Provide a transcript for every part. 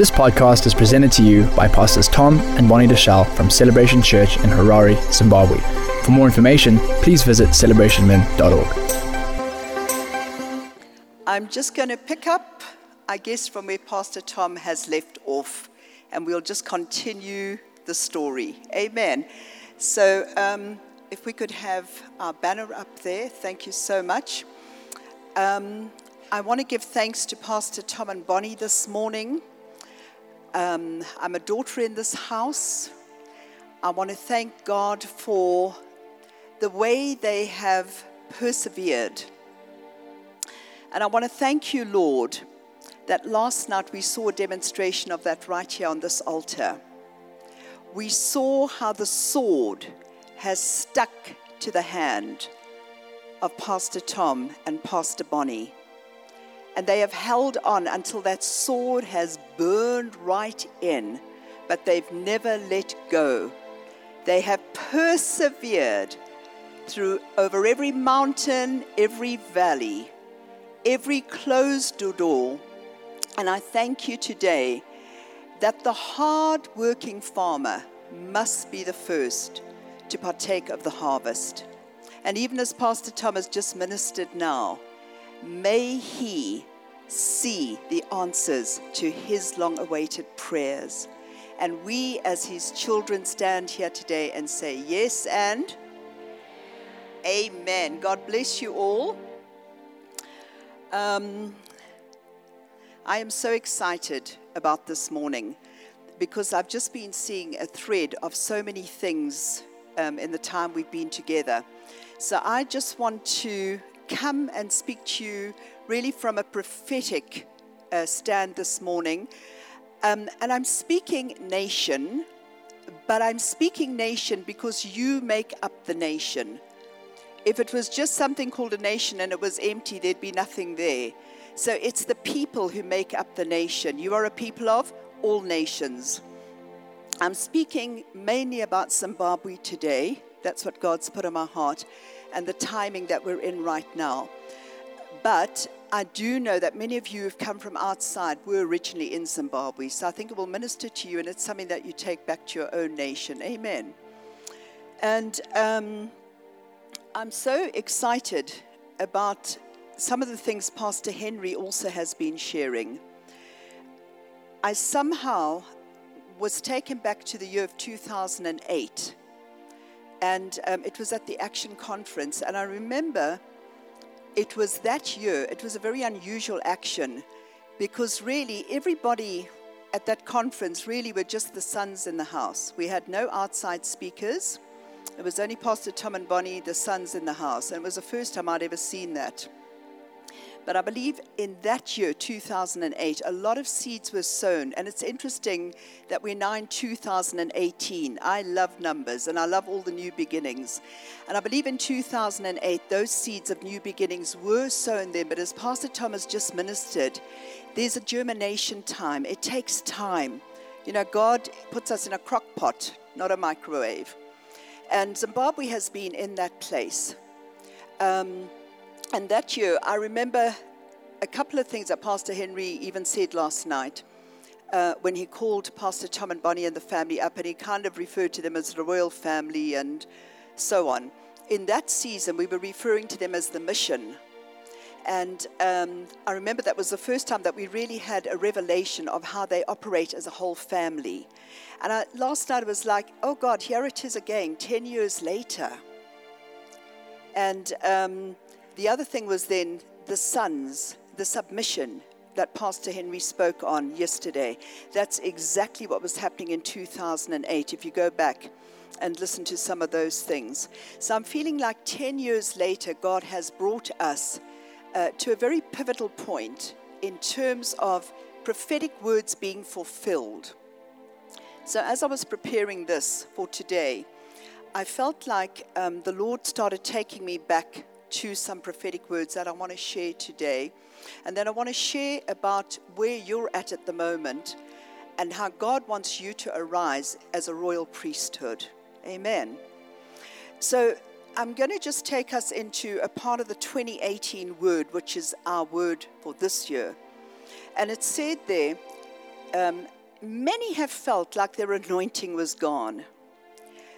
This podcast is presented to you by Pastors Tom and Bonnie Deshazo from Celebration Church in Harare, Zimbabwe. For more information, please visit celebrationmen.org. I'm just going to pick up, I guess, from where Pastor Tom has left off, and we'll just continue the story. Amen. So, um, if we could have our banner up there, thank you so much. Um, I want to give thanks to Pastor Tom and Bonnie this morning. Um, I'm a daughter in this house. I want to thank God for the way they have persevered. And I want to thank you, Lord, that last night we saw a demonstration of that right here on this altar. We saw how the sword has stuck to the hand of Pastor Tom and Pastor Bonnie and they have held on until that sword has burned right in, but they've never let go. They have persevered through over every mountain, every valley, every closed door. And I thank you today that the hard working farmer must be the first to partake of the harvest. And even as Pastor Thomas just ministered now, May He see the answers to His long awaited prayers. And we, as His children, stand here today and say, Yes and Amen. God bless you all. Um, I am so excited about this morning because I've just been seeing a thread of so many things um, in the time we've been together. So I just want to come and speak to you really from a prophetic uh, stand this morning. Um, and I'm speaking nation, but I'm speaking nation because you make up the nation. If it was just something called a nation and it was empty, there'd be nothing there. So it's the people who make up the nation. You are a people of all nations. I'm speaking mainly about Zimbabwe today. That's what God's put on my heart and the timing that we're in right now. But I do know that many of you who've come from outside were originally in Zimbabwe. So I think it will minister to you, and it's something that you take back to your own nation. Amen. And um, I'm so excited about some of the things Pastor Henry also has been sharing. I somehow was taken back to the year of 2008 and um, it was at the Action Conference. And I remember it was that year, it was a very unusual action because really everybody at that conference really were just the sons in the house. We had no outside speakers. It was only Pastor Tom and Bonnie, the sons in the house. And it was the first time I'd ever seen that. But I believe in that year, 2008, a lot of seeds were sown. And it's interesting that we're now in 2018. I love numbers and I love all the new beginnings. And I believe in 2008, those seeds of new beginnings were sown there. But as Pastor Thomas just ministered, there's a germination time. It takes time. You know, God puts us in a crock pot, not a microwave. And Zimbabwe has been in that place. Um, and that year, I remember a couple of things that Pastor Henry even said last night uh, when he called Pastor Tom and Bonnie and the family up, and he kind of referred to them as the royal family and so on. In that season, we were referring to them as the mission. And um, I remember that was the first time that we really had a revelation of how they operate as a whole family. And I, last night it was like, oh God, here it is again, 10 years later. And um, the other thing was then the sons, the submission that Pastor Henry spoke on yesterday. That's exactly what was happening in 2008. If you go back and listen to some of those things. So I'm feeling like 10 years later, God has brought us uh, to a very pivotal point in terms of prophetic words being fulfilled. So as I was preparing this for today, I felt like um, the Lord started taking me back to some prophetic words that I want to share today. And then I want to share about where you're at at the moment and how God wants you to arise as a royal priesthood. Amen. So I'm going to just take us into a part of the 2018 word, which is our word for this year. And it said there, um, many have felt like their anointing was gone.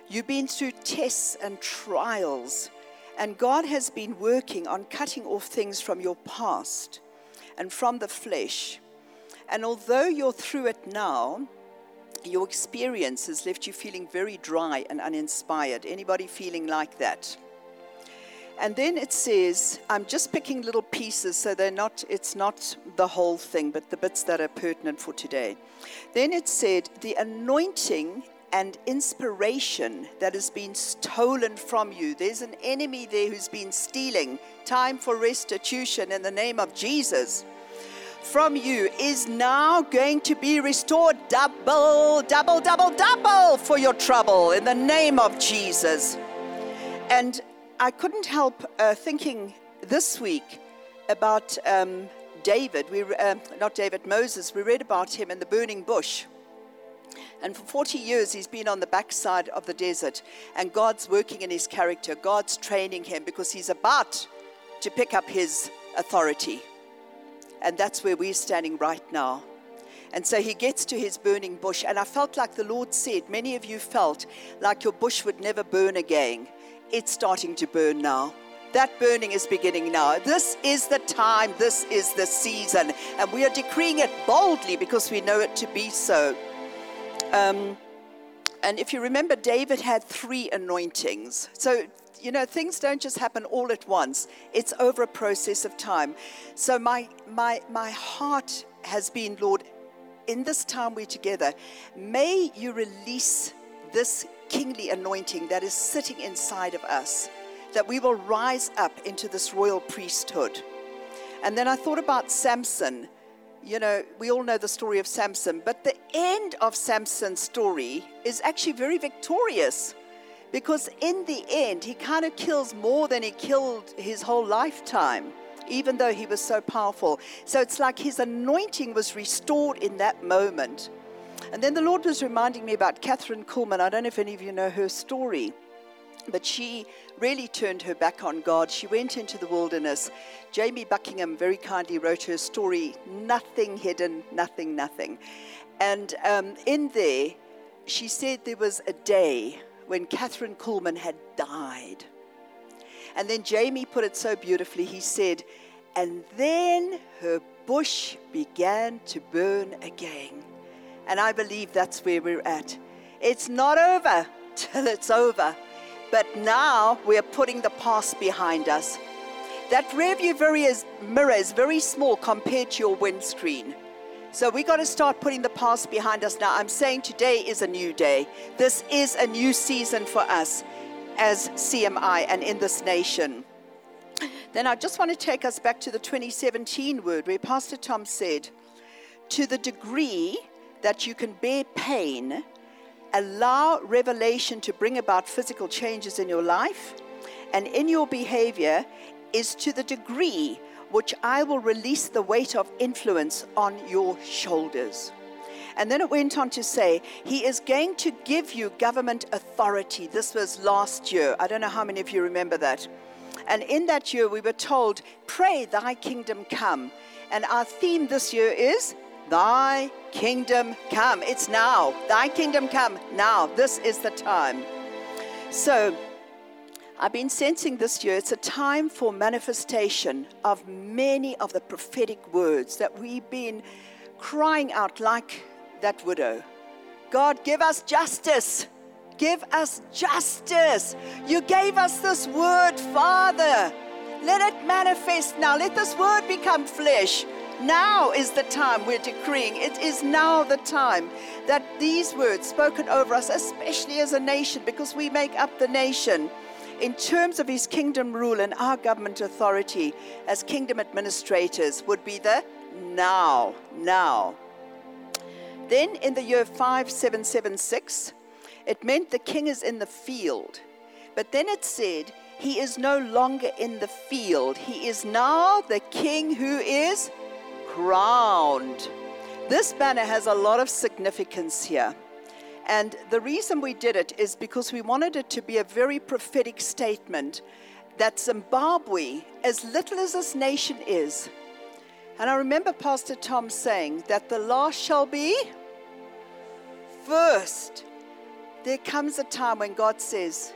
You've been through tests and trials, and God has been working on cutting off things from your past and from the flesh. And although you're through it now, your experience has left you feeling very dry and uninspired. Anybody feeling like that? And then it says, I'm just picking little pieces so they're not, it's not the whole thing, but the bits that are pertinent for today. Then it said, the anointing and inspiration that has been stolen from you. There's an enemy there who's been stealing time for restitution in the name of Jesus from you is now going to be restored double, double, double, double for your trouble in the name of Jesus. And I couldn't help uh, thinking this week about um, David. We, uh, not David, Moses. We read about him in the burning bush. And for 40 years, he's been on the backside of the desert, and God's working in his character. God's training him because he's about to pick up his authority. And that's where we're standing right now. And so he gets to his burning bush. And I felt like the Lord said, many of you felt like your bush would never burn again. It's starting to burn now. That burning is beginning now. This is the time, this is the season. And we are decreeing it boldly because we know it to be so. Um, and if you remember, David had three anointings. So you know, things don't just happen all at once. It's over a process of time. So my my my heart has been, Lord, in this time we're together, may you release this kingly anointing that is sitting inside of us, that we will rise up into this royal priesthood. And then I thought about Samson. You know, we all know the story of Samson, but the end of Samson's story is actually very victorious because in the end, he kind of kills more than he killed his whole lifetime, even though he was so powerful. So it's like his anointing was restored in that moment. And then the Lord was reminding me about Kathryn Kuhlman. I don't know if any of you know her story, but she really turned her back on God. She went into the wilderness. Jamie Buckingham very kindly wrote her story, Nothing Hidden, Nothing, Nothing. And um, in there, she said there was a day when Kathryn Kuhlman had died. And then Jamie put it so beautifully. He said, And then her bush began to burn again. And I believe that's where we're at. It's not over till it's over. But now we're putting the past behind us. That rearview mirror is very small compared to your windscreen. So we got to start putting the past behind us now. I'm saying today is a new day. This is a new season for us as CMI and in this nation. Then I just want to take us back to the 2017 word where Pastor Tom said, To the degree that you can bear pain, allow revelation to bring about physical changes in your life and in your behavior is to the degree which I will release the weight of influence on your shoulders. And then it went on to say, He is going to give you government authority. This was last year. I don't know how many of you remember that. And in that year, we were told, Pray, thy kingdom come. And our theme this year is, Thy kingdom come. It's now. Thy kingdom come now. This is the time. So, I've been sensing this year it's a time for manifestation of many of the prophetic words that we've been crying out like that widow. God, give us justice. Give us justice. You gave us this word, Father. Let it manifest now. Let this word become flesh. Now is the time we're decreeing. It is now the time that these words spoken over us, especially as a nation, because we make up the nation, in terms of his kingdom rule and our government authority as kingdom administrators would be the now, now. Then in the year 5776, it meant the king is in the field. But then it said, he is no longer in the field. He is now the king who is crowned. This banner has a lot of significance here. And the reason we did it is because we wanted it to be a very prophetic statement that Zimbabwe, as little as this nation is, And I remember Pastor Tom saying that the last shall be first. There comes a time when God says,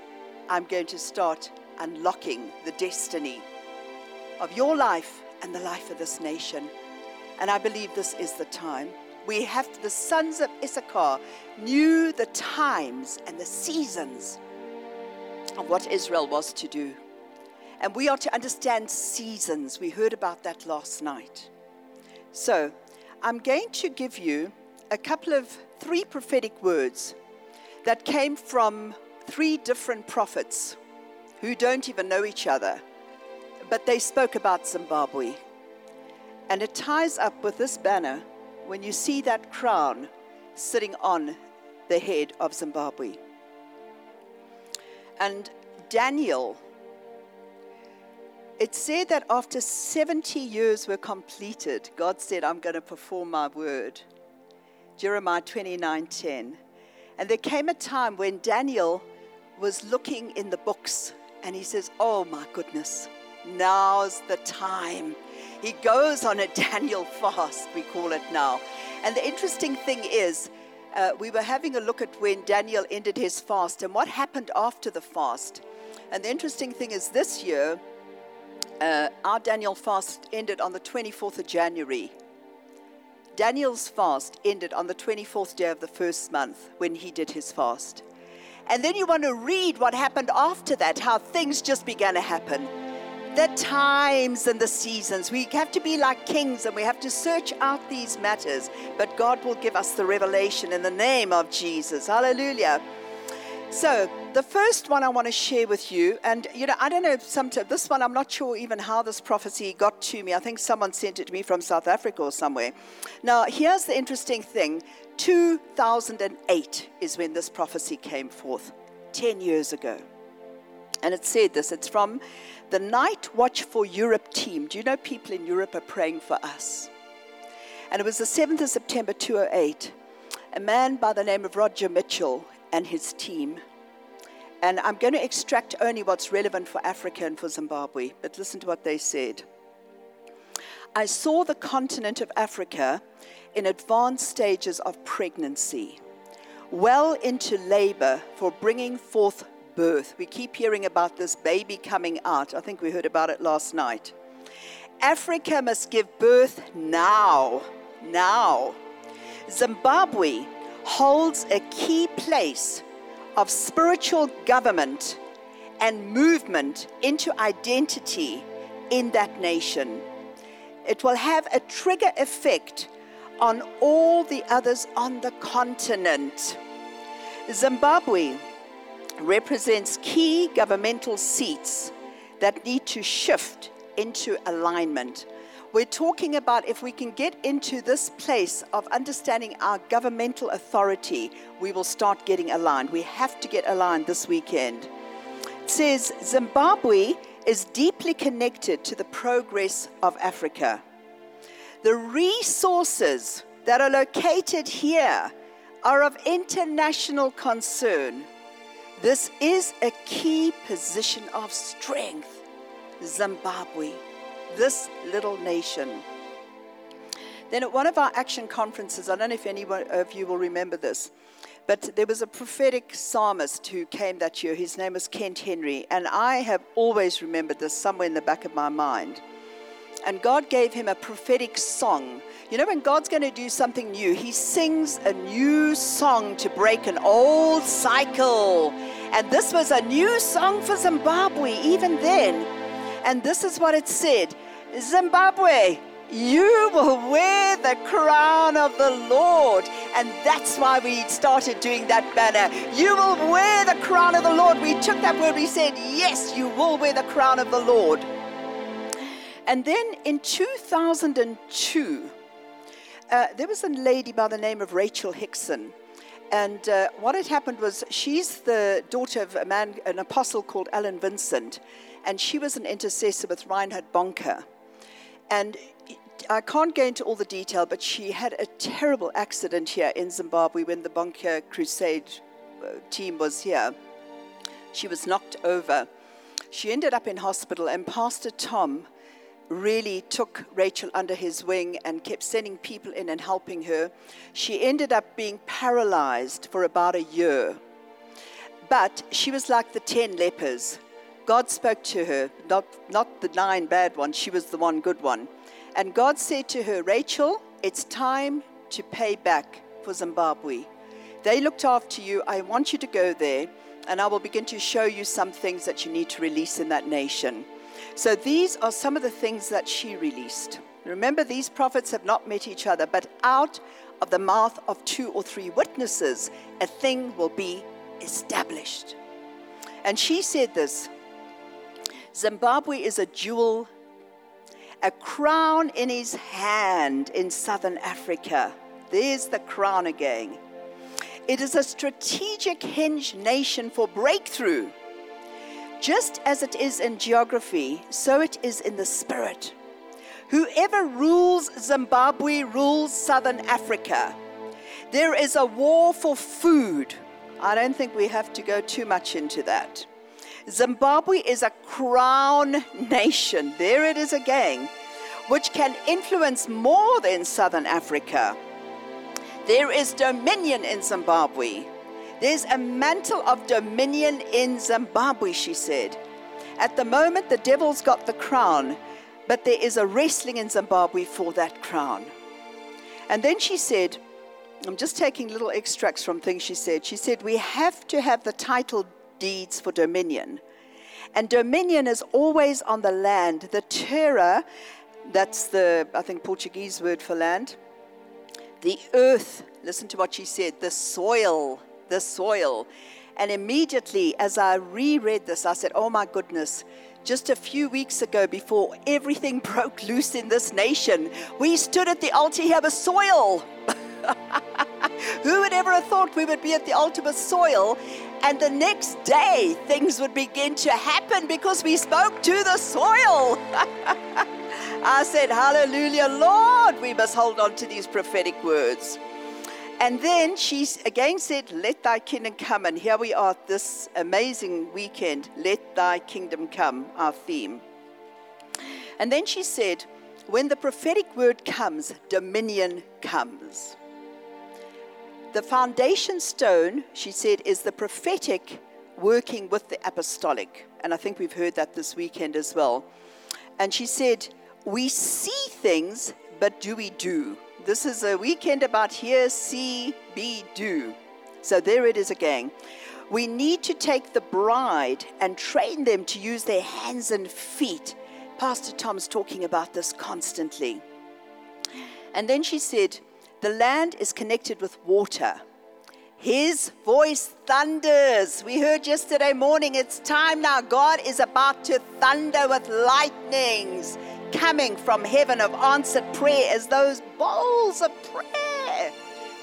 I'm going to start unlocking the destiny of your life and the life of this nation. And I believe this is the time. We have, the sons of Issachar knew the times and the seasons of what Israel was to do. And we are to understand seasons. We heard about that last night. So, I'm going to give you a couple of three prophetic words that came from three different prophets who don't even know each other, but they spoke about Zimbabwe. And it ties up with this banner when you see that crown sitting on the head of Zimbabwe. And Daniel it said that after 70 years were completed, God said, I'm going to perform my word. Jeremiah 29:10. And there came a time when Daniel was looking in the books and he says, Oh my goodness, now's the time. He goes on a Daniel fast, we call it now. And the interesting thing is, uh, we were having a look at when Daniel ended his fast and what happened after the fast. And the interesting thing is, this year, uh, our Daniel fast ended on the 24th of January. Daniel's fast ended on the 24th day of the first month when he did his fast. And then you want to read what happened after that, how things just began to happen. The times and the seasons. We have to be like kings and we have to search out these matters. But God will give us the revelation in the name of Jesus. Hallelujah. So, the first one I want to share with you, and you know, I don't know, sometimes this one, I'm not sure even how this prophecy got to me. I think someone sent it to me from South Africa or somewhere. Now, here's the interesting thing 2008 is when this prophecy came forth, 10 years ago. And it said this it's from the Night Watch for Europe team. Do you know people in Europe are praying for us? And it was the 7th of September 2008. A man by the name of Roger Mitchell and his team. And I'm going to extract only what's relevant for Africa and for Zimbabwe, but listen to what they said. I saw the continent of Africa in advanced stages of pregnancy, well into labor for bringing forth birth. We keep hearing about this baby coming out. I think we heard about it last night. Africa must give birth now. Now. Zimbabwe holds a key place of spiritual government and movement into identity in that nation. It will have a trigger effect on all the others on the continent. Zimbabwe represents key governmental seats that need to shift into alignment we're talking about if we can get into this place of understanding our governmental authority, we will start getting aligned. We have to get aligned this weekend. It says Zimbabwe is deeply connected to the progress of Africa. The resources that are located here are of international concern. This is a key position of strength. Zimbabwe this little nation. Then at one of our action conferences, I don't know if any of you will remember this, but there was a prophetic psalmist who came that year. His name was Kent Henry, and I have always remembered this somewhere in the back of my mind. And God gave him a prophetic song. You know, when God's going to do something new, He sings a new song to break an old cycle. And this was a new song for Zimbabwe, even then. And this is what it said Zimbabwe, you will wear the crown of the Lord. And that's why we started doing that banner. You will wear the crown of the Lord. We took that word, we said, Yes, you will wear the crown of the Lord. And then in 2002, uh, there was a lady by the name of Rachel Hickson. And uh, what had happened was she's the daughter of a man, an apostle called Alan Vincent. And she was an intercessor with Reinhard Bonnke. And I can't go into all the detail, but she had a terrible accident here in Zimbabwe when the Bonnke Crusade uh, team was here. She was knocked over. She ended up in hospital, and Pastor Tom really took Rachel under his wing and kept sending people in and helping her. She ended up being paralyzed for about a year. But she was like the 10 lepers. God spoke to her, not, not the nine bad ones, she was the one good one. And God said to her, Rachel, it's time to pay back for Zimbabwe. They looked after you. I want you to go there, and I will begin to show you some things that you need to release in that nation. So these are some of the things that she released. Remember, these prophets have not met each other, but out of the mouth of two or three witnesses, a thing will be established. And she said this Zimbabwe is a jewel, a crown in his hand in southern Africa. There's the crown again. It is a strategic hinge nation for breakthrough. Just as it is in geography, so it is in the spirit. Whoever rules Zimbabwe rules southern Africa. There is a war for food. I don't think we have to go too much into that. Zimbabwe is a crown nation. There it is again, which can influence more than southern Africa. There is dominion in Zimbabwe. There's a mantle of dominion in Zimbabwe, she said. At the moment, the devil's got the crown, but there is a wrestling in Zimbabwe for that crown. And then she said, I'm just taking little extracts from things she said. She said, We have to have the title deeds for dominion. And dominion is always on the land. The terra, that's the, I think, Portuguese word for land. The earth, listen to what she said, the soil the soil. And immediately, as I reread this, I said, Oh my goodness, just a few weeks ago, before everything broke loose in this nation, we stood at the altar here with soil. Who would ever have thought we would be at the altar with soil? And the next day, things would begin to happen because we spoke to the soil. I said, Hallelujah, Lord, we must hold on to these prophetic words. And then she again said, Let thy kingdom come. And here we are this amazing weekend, Let thy kingdom come, our theme. And then she said, When the prophetic word comes, dominion comes. The foundation stone, she said, is the prophetic working with the apostolic. And I think we've heard that this weekend as well. And she said, We see things, but do we do? This is a weekend about hear, see, be, do. So there it is again. We need to take the bride and train them to use their hands and feet. Pastor Tom's talking about this constantly. And then she said, The land is connected with water. His voice thunders. We heard yesterday morning, it's time now. God is about to thunder with lightnings coming from heaven of answered prayer as those bowls of prayer.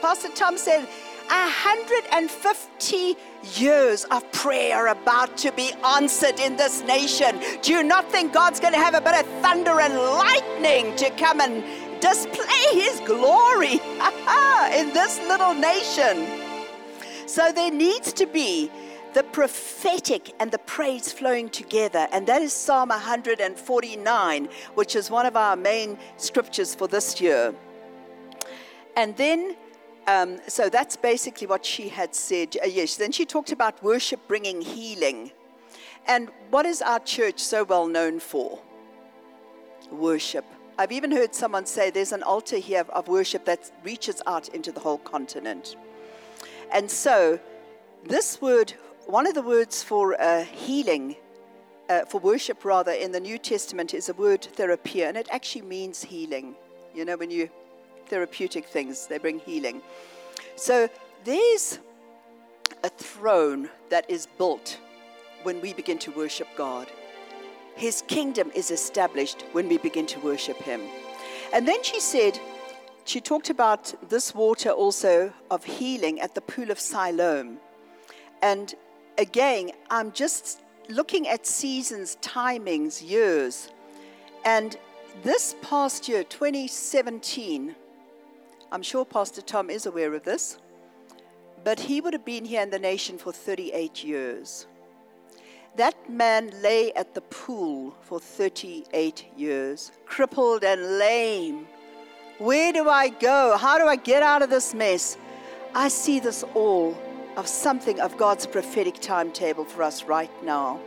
Pastor Tom said, 150 years of prayer are about to be answered in this nation. Do you not think God's going to have a bit of thunder and lightning to come and display His glory in this little nation? So there needs to be the prophetic and the praise flowing together. And that is Psalm 149, which is one of our main scriptures for this year. And then, um, so that's basically what she had said. Uh, yes, then she talked about worship bringing healing. And what is our church so well known for? Worship. I've even heard someone say there's an altar here of worship that reaches out into the whole continent. And so, this word one of the words for uh, healing, uh, for worship rather, in the New Testament is the word therapia, and it actually means healing. You know, when you therapeutic things, they bring healing. So there's a throne that is built when we begin to worship God. His kingdom is established when we begin to worship Him. And then she said, she talked about this water also of healing at the pool of Siloam. And again, I'm just looking at seasons, timings, years. And this past year, 2017, I'm sure Pastor Tom is aware of this, but he would have been here in the nation for 38 years. That man lay at the pool for 38 years, crippled and lame. Where do I go? How do I get out of this mess? I see this all of something of God's prophetic timetable for us right now.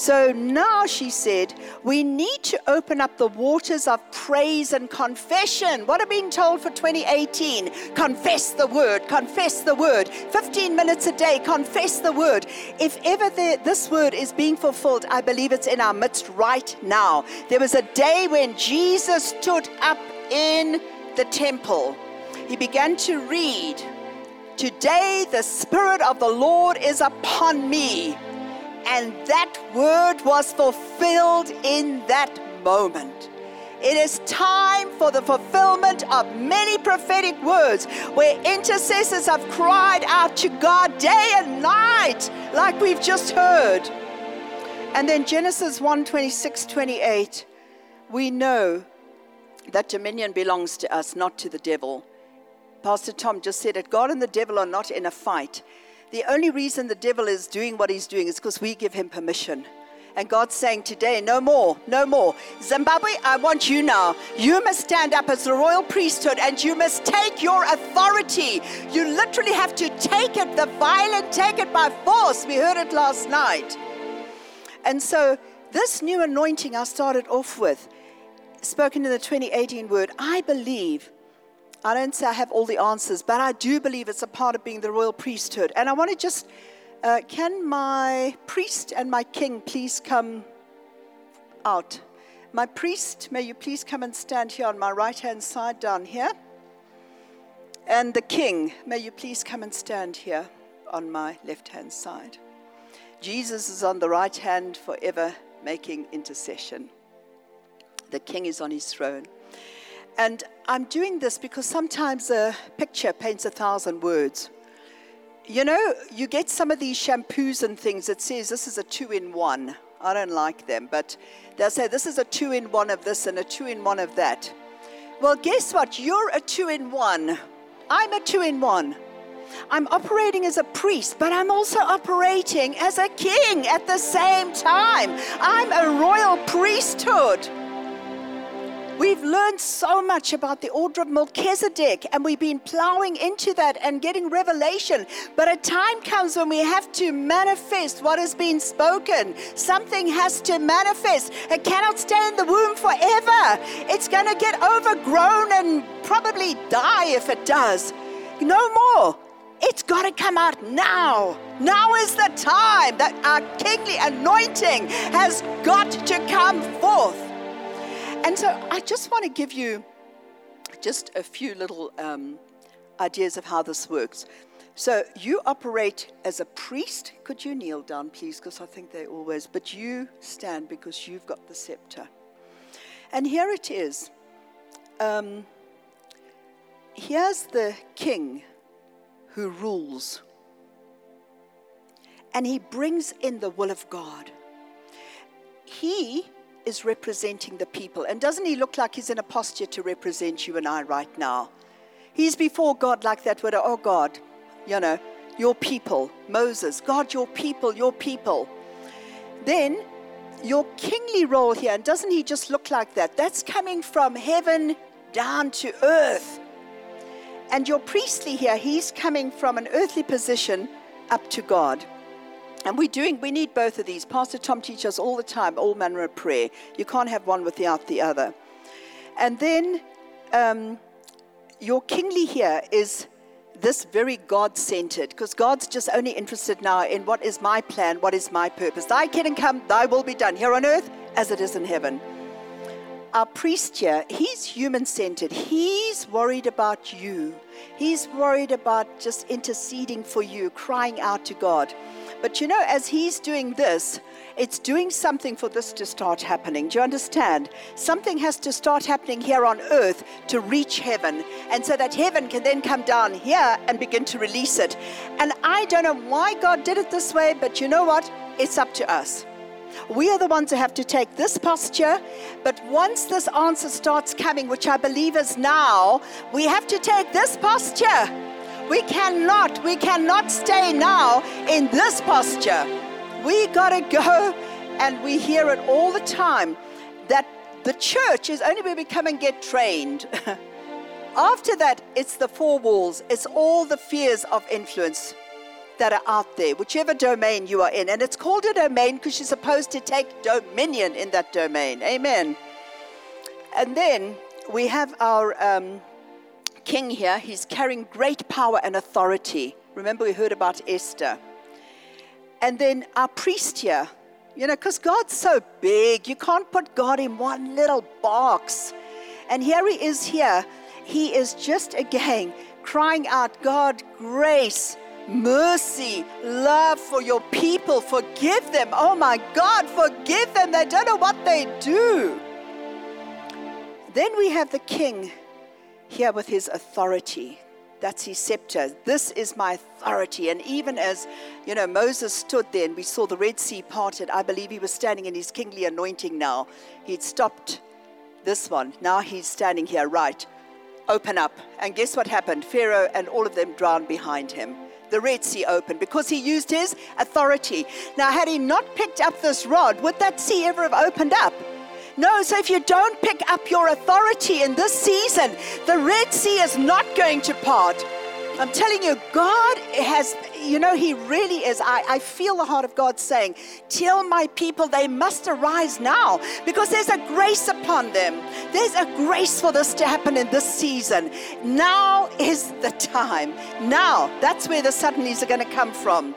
So now she said, we need to open up the waters of praise and confession. What are being told for 2018? Confess the word, confess the word. 15 minutes a day, confess the word. If ever the, this word is being fulfilled, I believe it's in our midst right now. There was a day when Jesus stood up in the temple. He began to read, Today the Spirit of the Lord is upon me and that word was fulfilled in that moment. It is time for the fulfillment of many prophetic words where intercessors have cried out to God day and night, like we've just heard. And then Genesis 1 26, 28, we know that dominion belongs to us, not to the devil. Pastor Tom just said it God and the devil are not in a fight. The only reason the devil is doing what he's doing is because we give him permission. And God's saying today, no more, no more. Zimbabwe, I want you now. You must stand up as the royal priesthood and you must take your authority. You literally have to take it, the violent take it by force. We heard it last night. And so, this new anointing I started off with, spoken in the 2018 word, I believe I don't say I have all the answers, but I do believe it's a part of being the royal priesthood. And I want to just, uh, can my priest and my king please come out? My priest, may you please come and stand here on my right hand side down here. And the king, may you please come and stand here on my left hand side. Jesus is on the right hand forever making intercession. The king is on his throne. And I'm doing this because sometimes a picture paints a thousand words. You know, you get some of these shampoos and things that says this is a two in one. I don't like them, but they'll say this is a two in one of this and a two in one of that. Well, guess what? You're a two in one. I'm a two in one. I'm operating as a priest, but I'm also operating as a king at the same time. I'm a royal priesthood. We've learned so much about the order of Melchizedek, and we've been plowing into that and getting revelation. But a time comes when we have to manifest what has been spoken. Something has to manifest. It cannot stay in the womb forever. It's going to get overgrown and probably die if it does. No more. It's got to come out now. Now is the time that our kingly anointing has got to come forth. And so I just want to give you just a few little um, ideas of how this works. So you operate as a priest. Could you kneel down, please? Because I think they always, but you stand because you've got the scepter. And here it is. Um, here's the king who rules, and he brings in the will of God. He is representing the people. And doesn't he look like he's in a posture to represent you and I right now? He's before God like that, with, oh God, you know, your people, Moses, God, your people, your people. Then your kingly role here, and doesn't he just look like that? That's coming from heaven down to earth. And your priestly here, he's coming from an earthly position up to God. And we're doing, we need both of these. Pastor Tom teaches us all the time, all manner of prayer. You can't have one without the other. And then um, your kingly here is this very God centered, because God's just only interested now in what is my plan, what is my purpose. Thy kingdom come, thy will be done here on earth as it is in heaven. Our priest here, he's human centered. He's worried about you. He's worried about just interceding for you, crying out to God. But you know, as he's doing this, it's doing something for this to start happening. Do you understand? Something has to start happening here on earth to reach heaven, and so that heaven can then come down here and begin to release it. And I don't know why God did it this way, but you know what? It's up to us. We are the ones who have to take this posture, but once this answer starts coming, which I believe is now, we have to take this posture we cannot, we cannot stay now in this posture. We got to go, and we hear it all the time that the church is only where we come and get trained. After that, it's the four walls, it's all the fears of influence that are out there, whichever domain you are in. And it's called a domain because you're supposed to take dominion in that domain. Amen. And then we have our um, king here. He's carrying great power and authority. Remember, we heard about Esther. And then our priest here, you know, because God's so big, you can't put God in one little box. And here he is here. He is just again crying out, God, grace, mercy, love for your people. Forgive them. Oh my God, forgive them. They don't know what they do. Then we have the king here with his authority. That's his scepter. This is my authority. And even as, you know, Moses stood there and we saw the Red Sea parted, I believe he was standing in his kingly anointing now. He'd stopped this one. Now he's standing here, right. Open up. And guess what happened? Pharaoh and all of them drowned behind him the Red Sea open because he used his authority. Now, had he not picked up this rod, would that sea ever have opened up? No, so if you don't pick up your authority in this season, the Red Sea is not going to part. I'm telling you, God has, you know, He really is. I, I feel the heart of God saying, Tell my people they must arise now because there's a grace upon them. There's a grace for this to happen in this season. Now is the time. Now, that's where the suddenlies are going to come from.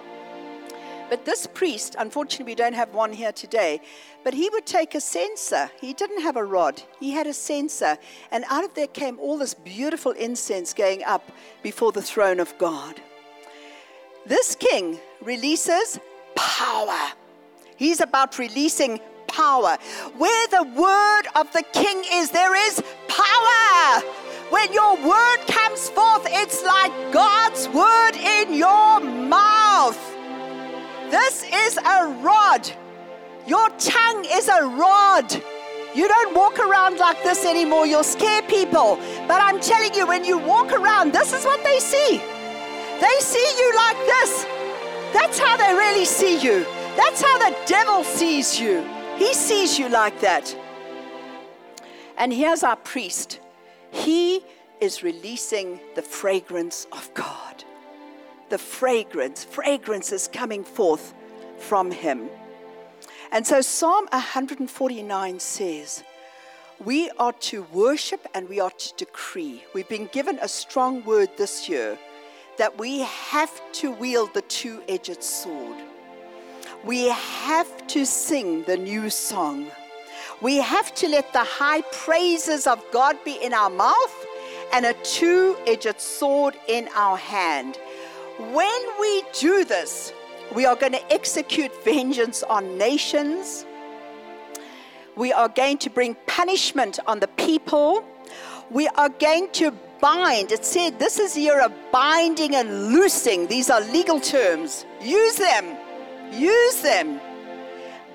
But this priest, unfortunately, we don't have one here today, but he would take a censer. He didn't have a rod, he had a censer. And out of there came all this beautiful incense going up before the throne of God. This king releases power. He's about releasing power. Where the word of the king is, there is power. When your word comes forth, it's like God's word in your mouth. This is a rod. Your tongue is a rod. You don't walk around like this anymore. You'll scare people. But I'm telling you, when you walk around, this is what they see. They see you like this. That's how they really see you. That's how the devil sees you. He sees you like that. And here's our priest. He is releasing the fragrance of God the fragrance. Fragrance is coming forth from him. And so Psalm 149 says, We are to worship and we are to decree. We've been given a strong word this year that we have to wield the two edged sword. We have to sing the new song. We have to let the high praises of God be in our mouth and a two edged sword in our hand. When we do this, we are going to execute vengeance on nations. We are going to bring punishment on the people. We are going to bind. It said this is year of binding and loosing. These are legal terms. Use them. Use them.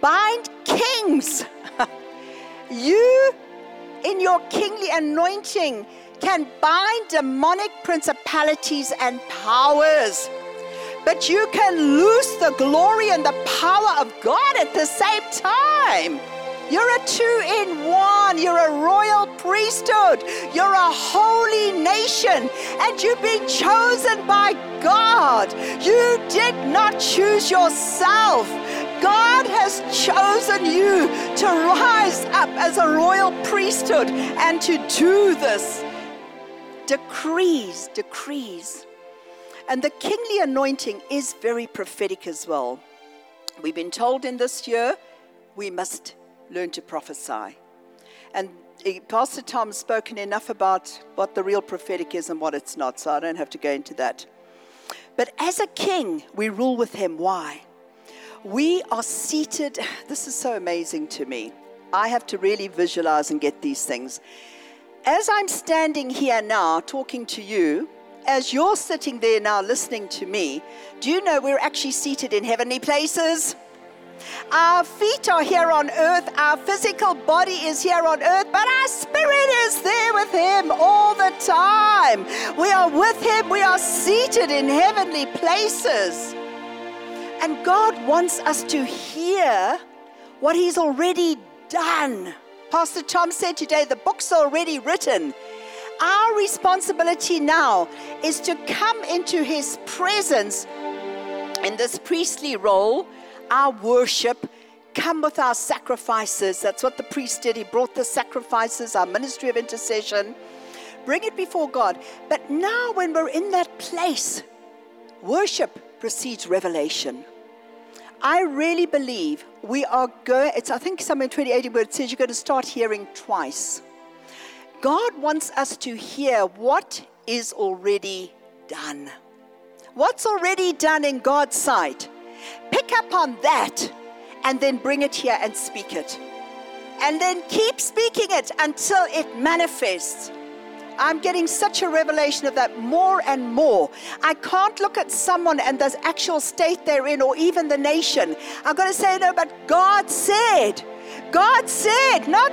Bind kings. you, in your kingly anointing, can bind demonic principalities and powers. But you can lose the glory and the power of God at the same time. You're a two in one. You're a royal priesthood. You're a holy nation. And you've been chosen by God. You did not choose yourself. God has chosen you to rise up as a royal priesthood and to do this decrees, decrees. And the kingly anointing is very prophetic as well. We've been told in this year we must learn to prophesy. And eh, Pastor Tom's spoken enough about what the real prophetic is and what it's not, so I don't have to go into that. But as a king, we rule with him. Why? We are seated. This is so amazing to me. I have to really visualize and get these things as I'm standing here now talking to you, as you're sitting there now listening to me, do you know we're actually seated in heavenly places? Our feet are here on earth, our physical body is here on earth, but our spirit is there with Him all the time. We are with Him, we are seated in heavenly places. And God wants us to hear what He's already done. Pastor Tom said today the book's already written. Our responsibility now is to come into His presence in this priestly role, our worship, come with our sacrifices. That's what the priest did. He brought the sacrifices, our ministry of intercession, bring it before God. But now, when we're in that place, worship precedes revelation. I really believe we are going, it's I think somewhere in 2018 where it says you're going to start hearing twice. God wants us to hear what is already done. What's already done in God's sight. Pick up on that and then bring it here and speak it. And then keep speaking it until it manifests. I'm getting such a revelation of that more and more. I can't look at someone and the actual state they're in, or even the nation. I'm going to say, no, but God said. God said, not,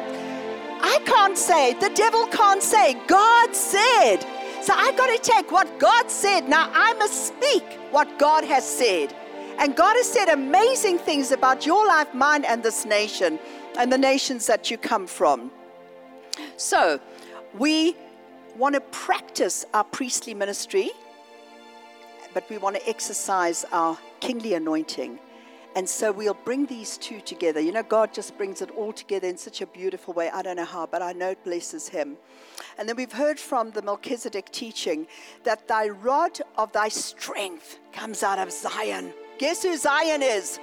I can't say, the devil can't say. God said. So I got to take what God said. Now I must speak what God has said. And God has said amazing things about your life, mine, and this nation, and the nations that you come from. So, we want to practice our priestly ministry, but we want to exercise our kingly anointing. And so we'll bring these two together. You know, God just brings it all together in such a beautiful way. I don't know how, but I know it blesses Him. And then we've heard from the Melchizedek teaching that thy rod of thy strength comes out of Zion. Guess who Zion is?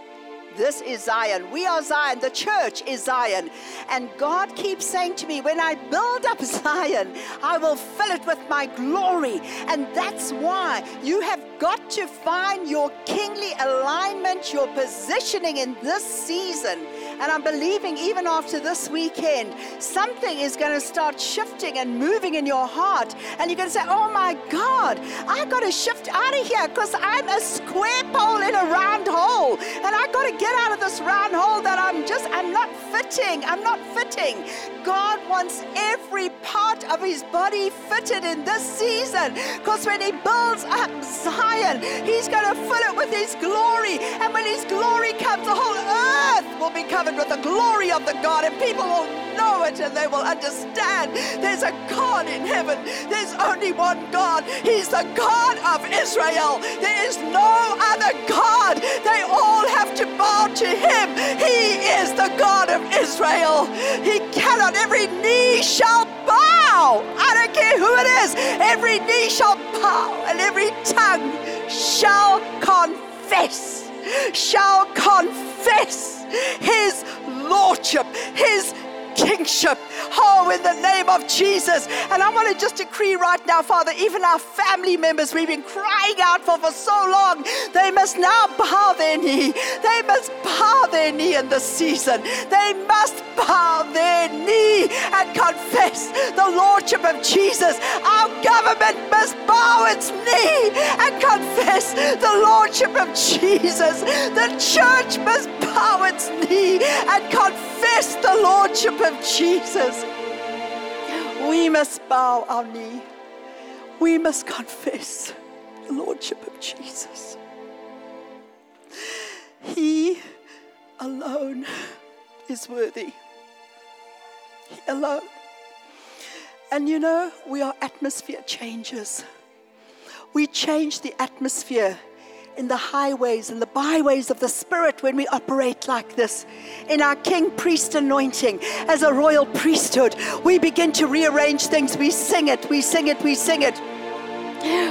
This is Zion. We are Zion. The church is Zion. And God keeps saying to me, when I build up Zion, I will fill it with my glory. And that's why you have got to find your kingly alignment, your positioning in this season. And I'm believing even after this weekend, something is going to start shifting and moving in your heart. And you're going to say, Oh my God, I've got to shift out of here because I'm a square pole in a round hole. And I got to get out of this round hole that I'm just, I'm not fitting. I'm not fitting. God wants every part of his body fitted in this season because when he builds up Zion, he's going to fill it with his glory. And when his glory comes, the whole earth will be covered with the glory of the God, and people will know it and they will understand there's a God in heaven. There's only one God. He's the God of Israel. There is no other God. They all have to bow to him. He is the God of Israel. He cannot, every knee shall bow. I don't care who it is. Every knee shall bow and every tongue shall confess, shall confess his lordship, his kingship. Oh, in the name of Jesus. And I want to just decree right now, Father, even our family members we've been crying out for for so long, they must now bow their knee. They must bow their knee in this season. They must bow their knee and confess the Lordship of Jesus. Our government must bow its knee and confess the Lordship of Jesus. The church must bow its knee and confess the Lordship of Jesus. We must bow our knee. We must confess the Lordship of Jesus. He alone is worthy. He alone. And you know, we are atmosphere changers. We change the atmosphere in the highways and the byways of the Spirit when we operate like this. In our king priest anointing, as a royal priesthood, we begin to rearrange things. We sing it, we sing it, we sing it.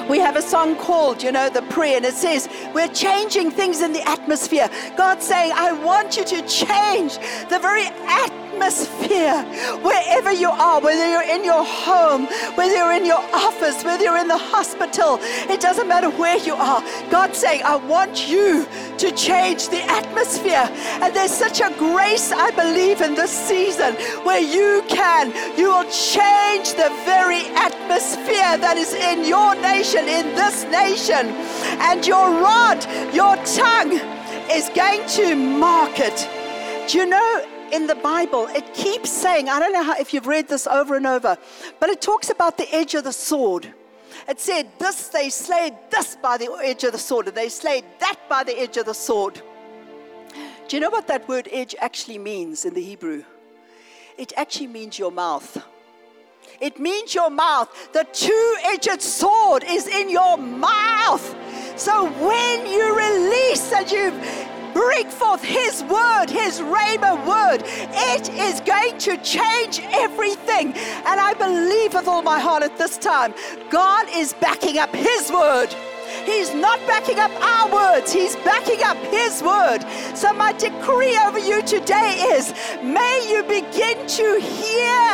We have a song called, you know, the prayer, and it says, We're changing things in the atmosphere. God's saying, I want you to change the very atmosphere atmosphere wherever you are, whether you're in your home, whether you're in your office, whether you're in the hospital. It doesn't matter where you are. God's saying, I want you to change the atmosphere. And there's such a grace, I believe, in this season where you can, you will change the very atmosphere that is in your nation, in this nation. And your rod, your tongue is going to mark it. Do you know in the Bible, it keeps saying, I don't know how, if you've read this over and over, but it talks about the edge of the sword. It said, This they slayed this by the edge of the sword, and they slayed that by the edge of the sword. Do you know what that word edge actually means in the Hebrew? It actually means your mouth. It means your mouth. The two edged sword is in your mouth. So when you release and you bring forth His word, His Rhema word, it is going to change everything. And I believe with all my heart at this time, God is backing up His word. He's not backing up our words, He's backing up His word. So, my decree over you today is may you begin to hear,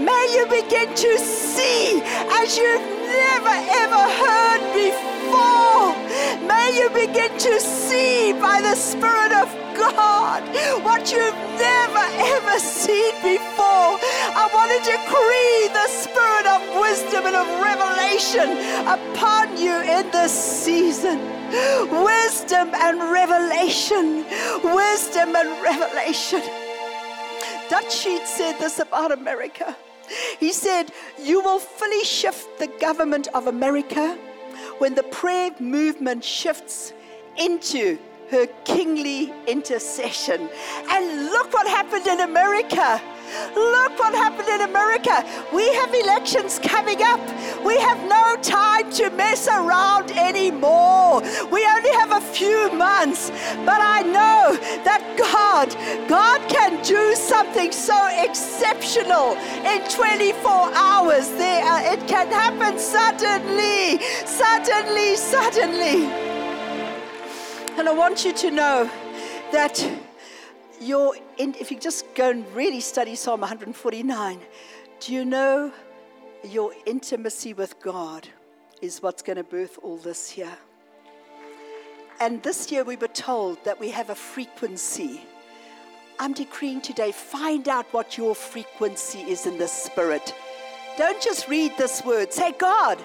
may you begin to see as you've never ever heard before. May you begin to see by the Spirit of God what you've never ever seen before. I want to decree the spirit of wisdom and of revelation upon you in this season. Wisdom and revelation. Wisdom and revelation. Dutch Sheets said this about America. He said, You will fully shift the government of America when the prayer movement shifts into her kingly intercession. And look what happened in America. Look what happened in America. We have elections coming up. We have no time to mess around anymore. We only have a few months. But I know that God, God can do something so exceptional in 24 hours. There, it can happen suddenly, suddenly, suddenly. And I want you to know that your, if you just go and really study Psalm 149, do you know your intimacy with God is what's going to birth all this here? And this year we were told that we have a frequency. I'm decreeing today, find out what your frequency is in the spirit. Don't just read this word. Say, God,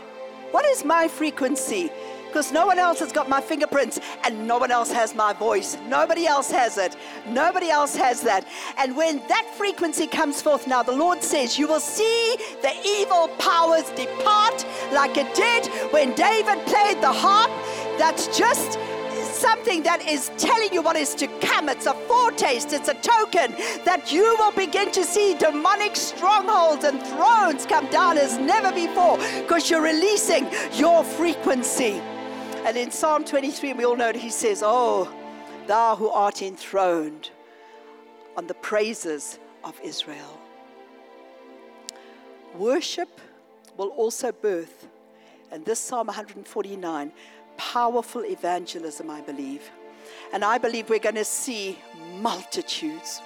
what is my frequency? Because no one else has got my fingerprints and no one else has my voice. Nobody else has it. Nobody else has that. And when that frequency comes forth now, the Lord says, You will see the evil powers depart like it did when David played the harp. That's just something that is telling you what is to come. It's a foretaste, it's a token that you will begin to see demonic strongholds and thrones come down as never before because you're releasing your frequency. And in Psalm 23, we all know that he says, Oh, thou who art enthroned on the praises of Israel. Worship will also birth, and this Psalm 149, powerful evangelism, I believe. And I believe we're going to see multitudes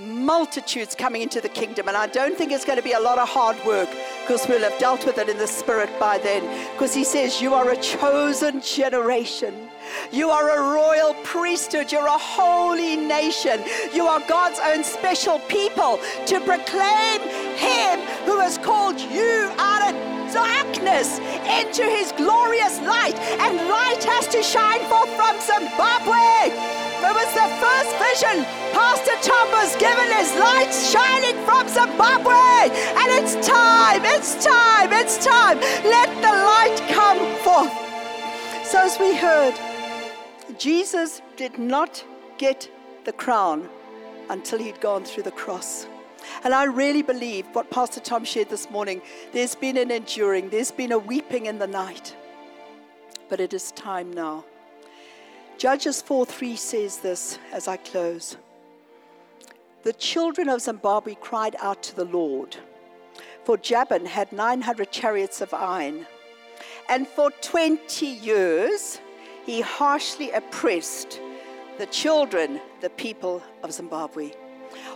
multitudes coming into the kingdom. And I don't think it's going to be a lot of hard work because we'll have dealt with it in the spirit by then. Because he says, You are a chosen generation. You are a royal priesthood. You're a holy nation. You are God's own special people to proclaim Him who has called you out of darkness into His glorious light. And light has to shine forth from Zimbabwe. It was the first vision Pastor Tom was given his light shining from Zimbabwe. And it's time, it's time, it's time. Let the light come forth. So, as we heard, Jesus did not get the crown until he'd gone through the cross. And I really believe what Pastor Tom shared this morning there's been an enduring, there's been a weeping in the night. But it is time now Judges 4 3 says this as I close. The children of Zimbabwe cried out to the Lord, for Jabin had 900 chariots of iron. And for 20 years, he harshly oppressed the children, the people of Zimbabwe.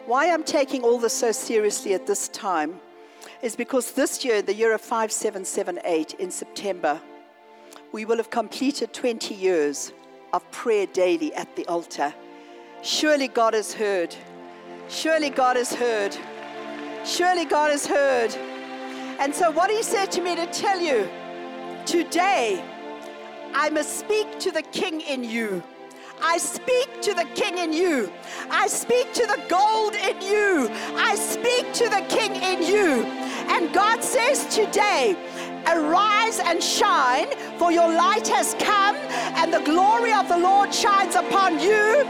Why I'm taking all this so seriously at this time is because this year, the year of 5778 in September, we will have completed 20 years of prayer daily at the altar. Surely God has heard. Surely God has heard. Surely God has heard. And so, what He said to me to tell you today, I must speak to the King in you. I speak to the King in you. I speak to the gold in you. I speak to the King in you. And God says today, Arise and shine, for your light has come, and the glory of the Lord shines upon you.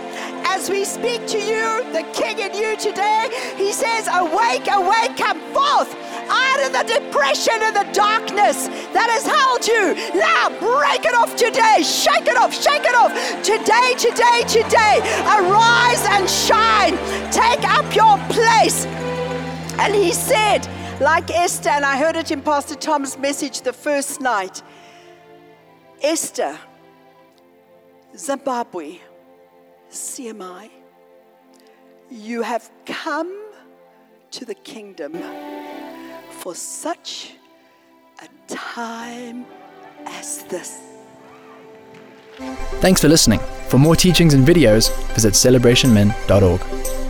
As we speak to you, the King in you today, he says, Awake, awake, come forth out of the depression and the darkness that has held you. Now, break it off today. Shake it off, shake it off. Today, today, today. Arise and shine. Take up your place. And he said, like Esther, and I heard it in Pastor Tom's message the first night Esther, Zimbabwe, CMI, you have come to the kingdom for such a time as this. Thanks for listening. For more teachings and videos, visit celebrationmen.org.